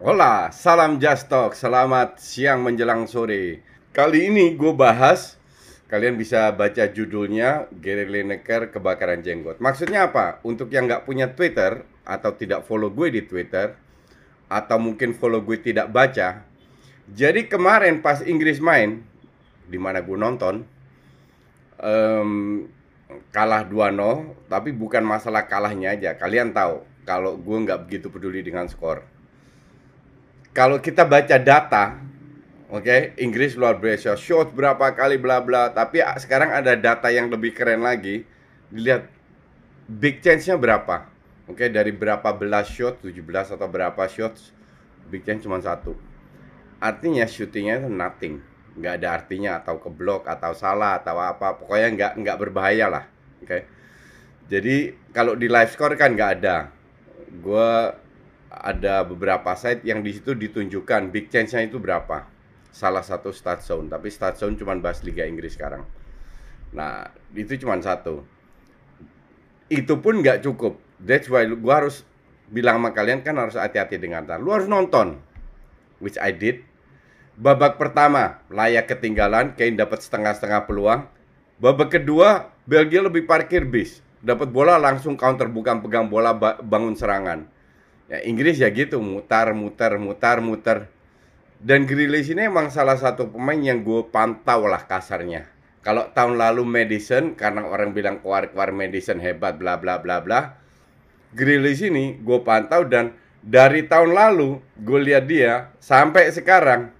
Hola, salam Just Talk. Selamat siang menjelang sore. Kali ini gue bahas, kalian bisa baca judulnya Gary Lineker kebakaran jenggot. Maksudnya apa? Untuk yang nggak punya Twitter atau tidak follow gue di Twitter, atau mungkin follow gue tidak baca. Jadi kemarin pas Inggris main, di mana gue nonton, um, kalah 2-0, tapi bukan masalah kalahnya aja. Kalian tahu, kalau gue nggak begitu peduli dengan skor kalau kita baca data, oke, okay, Inggris luar biasa, shot berapa kali bla bla, tapi sekarang ada data yang lebih keren lagi. Dilihat big chance-nya berapa? Oke, okay, dari berapa belas shot, 17 atau berapa shots, big chance cuma satu. Artinya shootingnya itu nothing, nggak ada artinya atau keblok atau salah atau apa, pokoknya nggak nggak berbahaya lah, oke. Okay? Jadi kalau di live score kan nggak ada. Gue ada beberapa site yang di situ ditunjukkan big chance-nya itu berapa. Salah satu stat zone, tapi stat zone cuma bahas Liga Inggris sekarang. Nah, itu cuma satu. Itu pun nggak cukup. That's why gua harus bilang sama kalian kan harus hati-hati dengan tar. Lu harus nonton. Which I did. Babak pertama layak ketinggalan, Kane dapat setengah-setengah peluang. Babak kedua Belgia lebih parkir bis. Dapat bola langsung counter bukan pegang bola bangun serangan ya Inggris ya gitu mutar mutar mutar mutar. Dan Grealish ini emang salah satu pemain yang gue pantau lah kasarnya. Kalau tahun lalu Madison karena orang bilang keluar-keluar Madison hebat bla bla bla bla Grealish ini gue pantau dan dari tahun lalu gue lihat dia sampai sekarang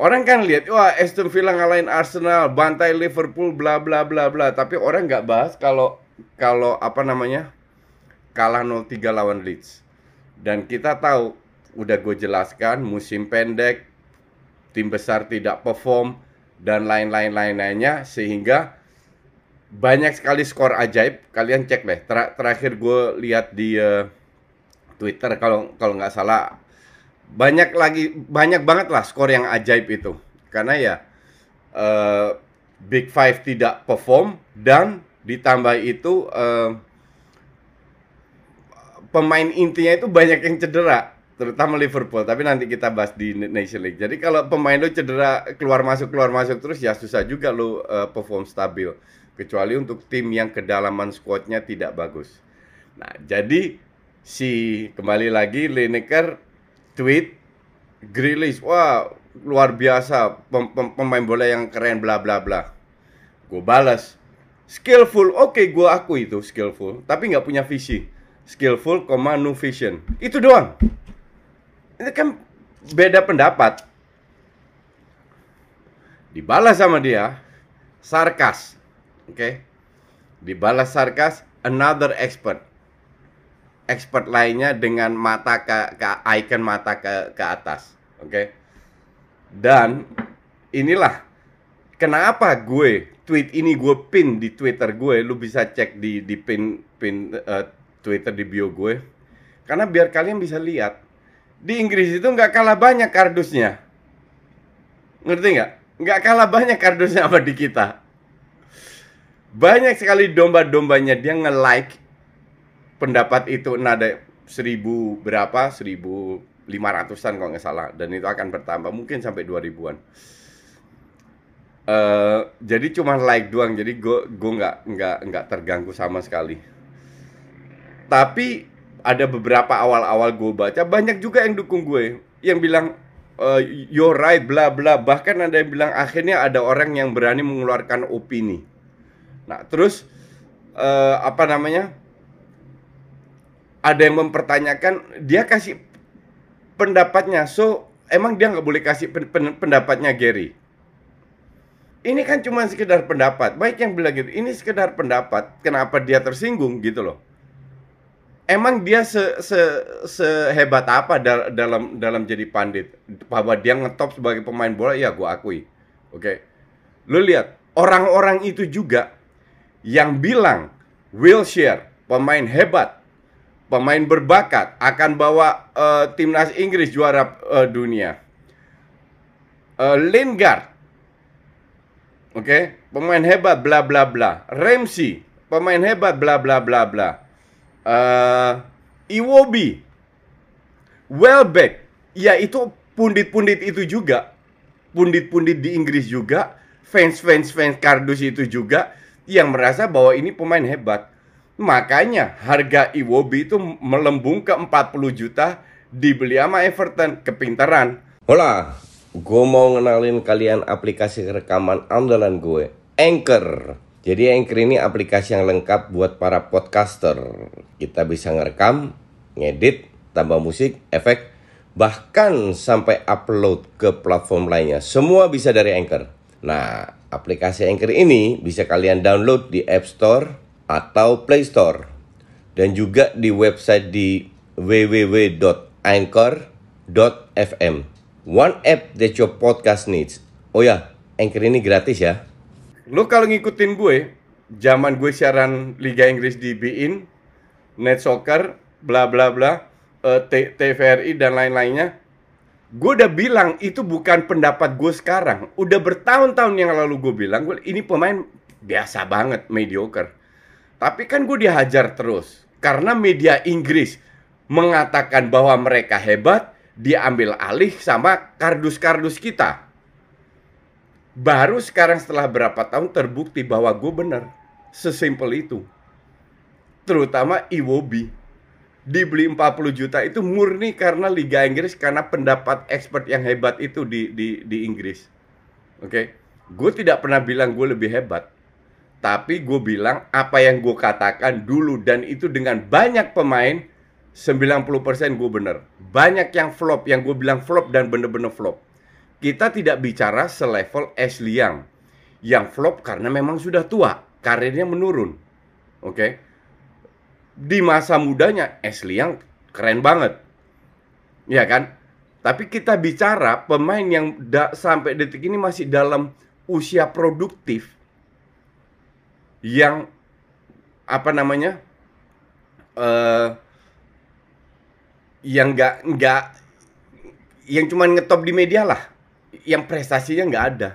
orang kan lihat wah Aston Villa ngalahin Arsenal bantai Liverpool bla bla bla bla. Tapi orang nggak bahas kalau kalau apa namanya kalah 0-3 lawan Leeds. Dan kita tahu, udah gue jelaskan, musim pendek, tim besar tidak perform, dan lain-lain lain-lainnya, sehingga banyak sekali skor ajaib. Kalian cek deh. Ter terakhir gue lihat di uh, Twitter kalau kalau nggak salah banyak lagi banyak banget lah skor yang ajaib itu. Karena ya uh, Big Five tidak perform dan ditambah itu uh, pemain intinya itu banyak yang cedera terutama Liverpool tapi nanti kita bahas di Nation League. Jadi kalau pemain lu cedera keluar masuk keluar masuk terus ya susah juga lu uh, perform stabil. Kecuali untuk tim yang kedalaman squadnya tidak bagus. Nah jadi si kembali lagi Lineker tweet Grealish wah luar biasa pem pem pemain bola yang keren bla bla bla. Gue balas skillful oke okay, gue aku itu skillful tapi nggak punya visi skillful, vision. Itu doang. Ini kan beda pendapat. Dibalas sama dia, sarkas. Oke. Okay? Dibalas sarkas, another expert. Expert lainnya dengan mata ke, ke icon mata ke, ke atas. Oke. Okay? Dan inilah kenapa gue tweet ini gue pin di Twitter gue, lu bisa cek di di pin pin uh, Twitter di bio gue. Karena biar kalian bisa lihat. Di Inggris itu nggak kalah banyak kardusnya. Ngerti nggak? Nggak kalah banyak kardusnya apa di kita. Banyak sekali domba-dombanya dia nge-like pendapat itu nada seribu berapa seribu lima ratusan kalau nggak salah dan itu akan bertambah mungkin sampai dua ribuan uh, jadi cuma like doang jadi gue gue nggak nggak nggak terganggu sama sekali tapi ada beberapa awal-awal gue baca banyak juga yang dukung gue. Yang bilang uh, you're right bla bla. Bahkan ada yang bilang akhirnya ada orang yang berani mengeluarkan opini. Nah terus uh, apa namanya ada yang mempertanyakan dia kasih pendapatnya. So emang dia nggak boleh kasih pendapatnya Gary? Ini kan cuma sekedar pendapat. Baik yang bilang gitu ini sekedar pendapat kenapa dia tersinggung? Gitu loh emang dia se, se sehebat apa dal dalam dalam jadi pandit bahwa dia ngetop sebagai pemain bola ya gue akui oke okay. lu lihat orang-orang itu juga yang bilang Wilshere pemain hebat pemain berbakat akan bawa uh, timnas Inggris juara uh, dunia uh, Lingard oke okay. pemain hebat bla bla bla Ramsey pemain hebat bla bla bla bla uh, Iwobi, Welbeck, ya itu pundit-pundit itu juga, pundit-pundit di Inggris juga, fans-fans fans kardus itu juga yang merasa bahwa ini pemain hebat. Makanya harga Iwobi itu melembung ke 40 juta dibeli sama Everton, kepintaran. Hola, gue mau ngenalin kalian aplikasi rekaman andalan gue, Anchor. Jadi Anchor ini aplikasi yang lengkap buat para podcaster. Kita bisa ngerekam, ngedit, tambah musik, efek, bahkan sampai upload ke platform lainnya. Semua bisa dari Anchor. Nah, aplikasi Anchor ini bisa kalian download di App Store atau Play Store. Dan juga di website di www.anchor.fm. One app that your podcast needs. Oh ya, Anchor ini gratis ya. Lo kalau ngikutin gue, zaman gue siaran Liga Inggris di BIN, Net Soccer, bla bla bla, uh, TVRI dan lain-lainnya, gue udah bilang itu bukan pendapat gue sekarang. Udah bertahun-tahun yang lalu gue bilang, gue ini pemain biasa banget, mediocre. Tapi kan gue dihajar terus. Karena media Inggris mengatakan bahwa mereka hebat, diambil alih sama kardus-kardus kita. Baru sekarang setelah berapa tahun terbukti bahwa gue bener. Sesimpel itu. Terutama Iwobi. Dibeli 40 juta itu murni karena Liga Inggris karena pendapat expert yang hebat itu di di, di Inggris. Oke. Okay? Gue tidak pernah bilang gue lebih hebat. Tapi gue bilang apa yang gue katakan dulu dan itu dengan banyak pemain 90% gue bener. Banyak yang flop, yang gue bilang flop dan bener-bener flop kita tidak bicara selevel Ashley Young yang flop karena memang sudah tua, karirnya menurun. Oke. Okay? Di masa mudanya Ashley Young keren banget. Ya kan? Tapi kita bicara pemain yang da sampai detik ini masih dalam usia produktif yang apa namanya? Uh, yang nggak nggak yang cuman ngetop di media lah yang prestasinya nggak ada.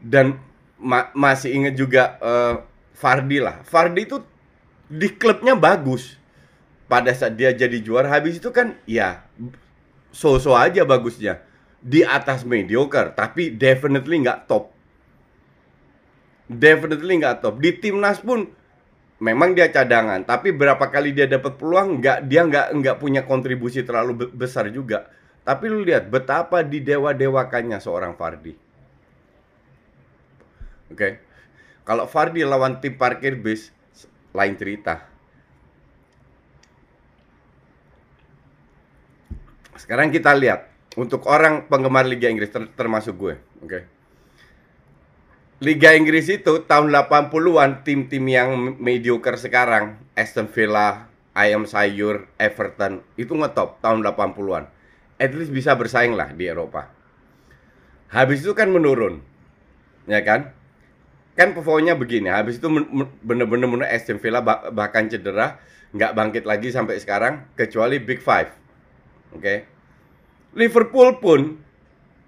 Dan ma masih inget juga uh, Fardi lah. Fardi itu di klubnya bagus. Pada saat dia jadi juara habis itu kan ya so-so aja bagusnya. Di atas mediocre tapi definitely nggak top. Definitely nggak top. Di timnas pun memang dia cadangan. Tapi berapa kali dia dapat peluang nggak dia nggak nggak punya kontribusi terlalu besar juga tapi lu lihat betapa didewa-dewakannya seorang Fardi. Oke. Okay? Kalau Fardi lawan tim parkir bis lain cerita. Sekarang kita lihat untuk orang penggemar Liga Inggris ter termasuk gue, oke. Okay? Liga Inggris itu tahun 80-an tim-tim yang mediocre sekarang, Aston Villa, Ayam Sayur, Everton itu ngetop tahun 80-an at least bisa bersaing lah di Eropa. Habis itu kan menurun, ya kan? Kan performanya begini, habis itu bener-bener Aston Villa bahkan cedera, nggak bangkit lagi sampai sekarang, kecuali Big Five. Oke. Okay? Liverpool pun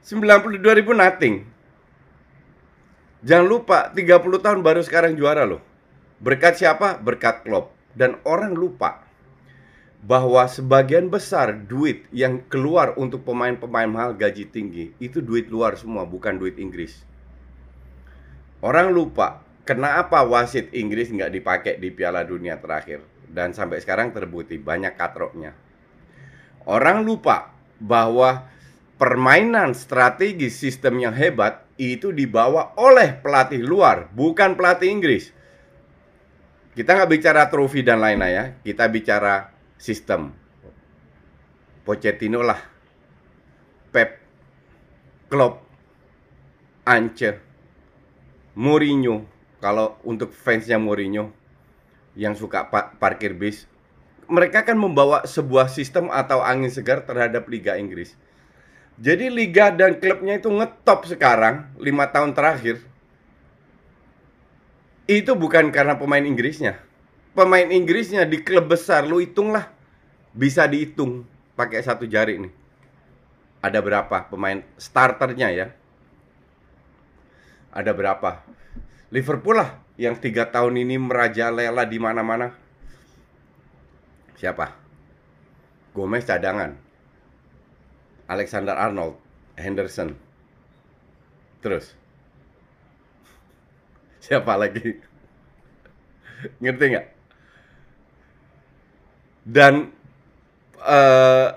92 ribu nothing. Jangan lupa 30 tahun baru sekarang juara loh. Berkat siapa? Berkat Klopp. Dan orang lupa bahwa sebagian besar duit yang keluar untuk pemain-pemain mahal gaji tinggi itu duit luar semua, bukan duit Inggris. Orang lupa kenapa wasit Inggris nggak dipakai di Piala Dunia terakhir dan sampai sekarang terbukti banyak katroknya. Orang lupa bahwa permainan strategi sistem yang hebat itu dibawa oleh pelatih luar, bukan pelatih Inggris. Kita nggak bicara trofi dan lain-lain ya, kita bicara sistem. Pochettino lah, Pep, Klopp, Anche, Mourinho. Kalau untuk fansnya Mourinho yang suka pa parkir bis, mereka kan membawa sebuah sistem atau angin segar terhadap Liga Inggris. Jadi liga dan klubnya itu ngetop sekarang lima tahun terakhir. Itu bukan karena pemain Inggrisnya. Pemain Inggrisnya di klub besar lu hitunglah bisa dihitung pakai satu jari nih. Ada berapa pemain starternya ya? Ada berapa? Liverpool lah yang tiga tahun ini merajalela di mana-mana. Siapa? Gomez cadangan. Alexander Arnold, Henderson. Terus. Siapa lagi? Ngerti nggak? Dan uh,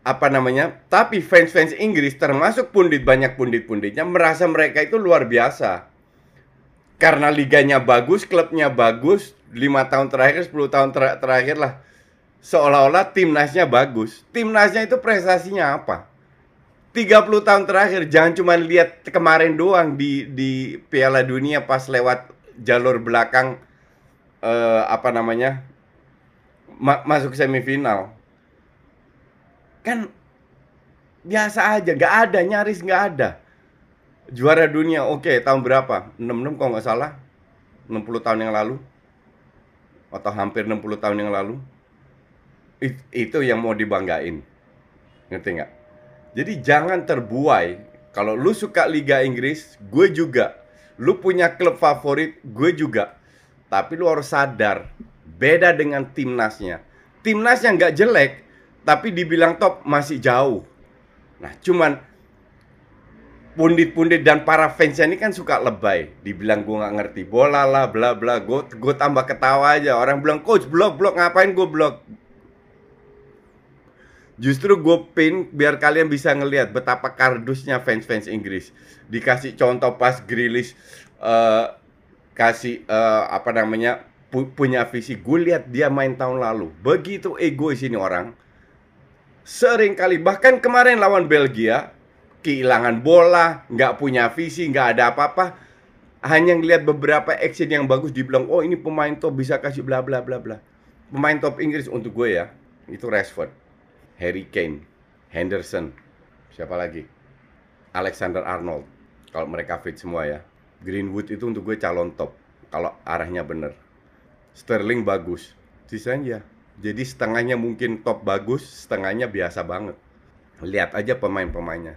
apa namanya? Tapi fans-fans Inggris termasuk pundit banyak pundit-punditnya merasa mereka itu luar biasa. Karena liganya bagus, klubnya bagus, lima tahun terakhir, 10 tahun ter terakhir lah seolah-olah timnasnya bagus. Timnasnya itu prestasinya apa? 30 tahun terakhir jangan cuma lihat kemarin doang di di Piala Dunia pas lewat jalur belakang eh, apa namanya? Ma masuk semifinal. Kan biasa aja, nggak ada nyaris nggak ada. Juara dunia oke okay, tahun berapa? 66 kalau nggak salah. 60 tahun yang lalu. Atau hampir 60 tahun yang lalu It, itu yang mau dibanggain. Ngerti nggak? Jadi jangan terbuai. Kalau lu suka Liga Inggris, gue juga. Lu punya klub favorit, gue juga. Tapi lu harus sadar, beda dengan timnasnya. Timnas yang nggak jelek, tapi dibilang top masih jauh. Nah, cuman pundit-pundit dan para fansnya ini kan suka lebay. Dibilang gue nggak ngerti bola lah, bla bla. Gue gue tambah ketawa aja. Orang bilang coach blog blog ngapain gue blog? Justru gue pin biar kalian bisa ngelihat betapa kardusnya fans-fans Inggris. Dikasih contoh pas Grilis uh, kasih uh, apa namanya pu punya visi. Gue lihat dia main tahun lalu. Begitu egois ini orang. Sering kali bahkan kemarin lawan Belgia kehilangan bola, nggak punya visi, nggak ada apa-apa. Hanya ngelihat beberapa action yang bagus dibilang, oh ini pemain top bisa kasih bla bla bla bla. Pemain top Inggris untuk gue ya, itu Rashford. Harry Kane, Henderson, siapa lagi? Alexander Arnold. Kalau mereka fit semua ya. Greenwood itu untuk gue calon top kalau arahnya bener. Sterling bagus, sisanya. Jadi setengahnya mungkin top bagus, setengahnya biasa banget. Lihat aja pemain-pemainnya.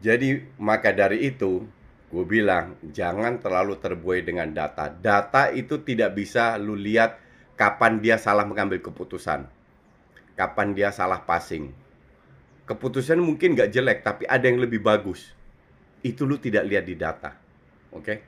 Jadi maka dari itu gue bilang jangan terlalu terbuai dengan data. Data itu tidak bisa lu lihat kapan dia salah mengambil keputusan kapan dia salah passing. Keputusan mungkin gak jelek, tapi ada yang lebih bagus. Itu lu tidak lihat di data. Oke? Okay?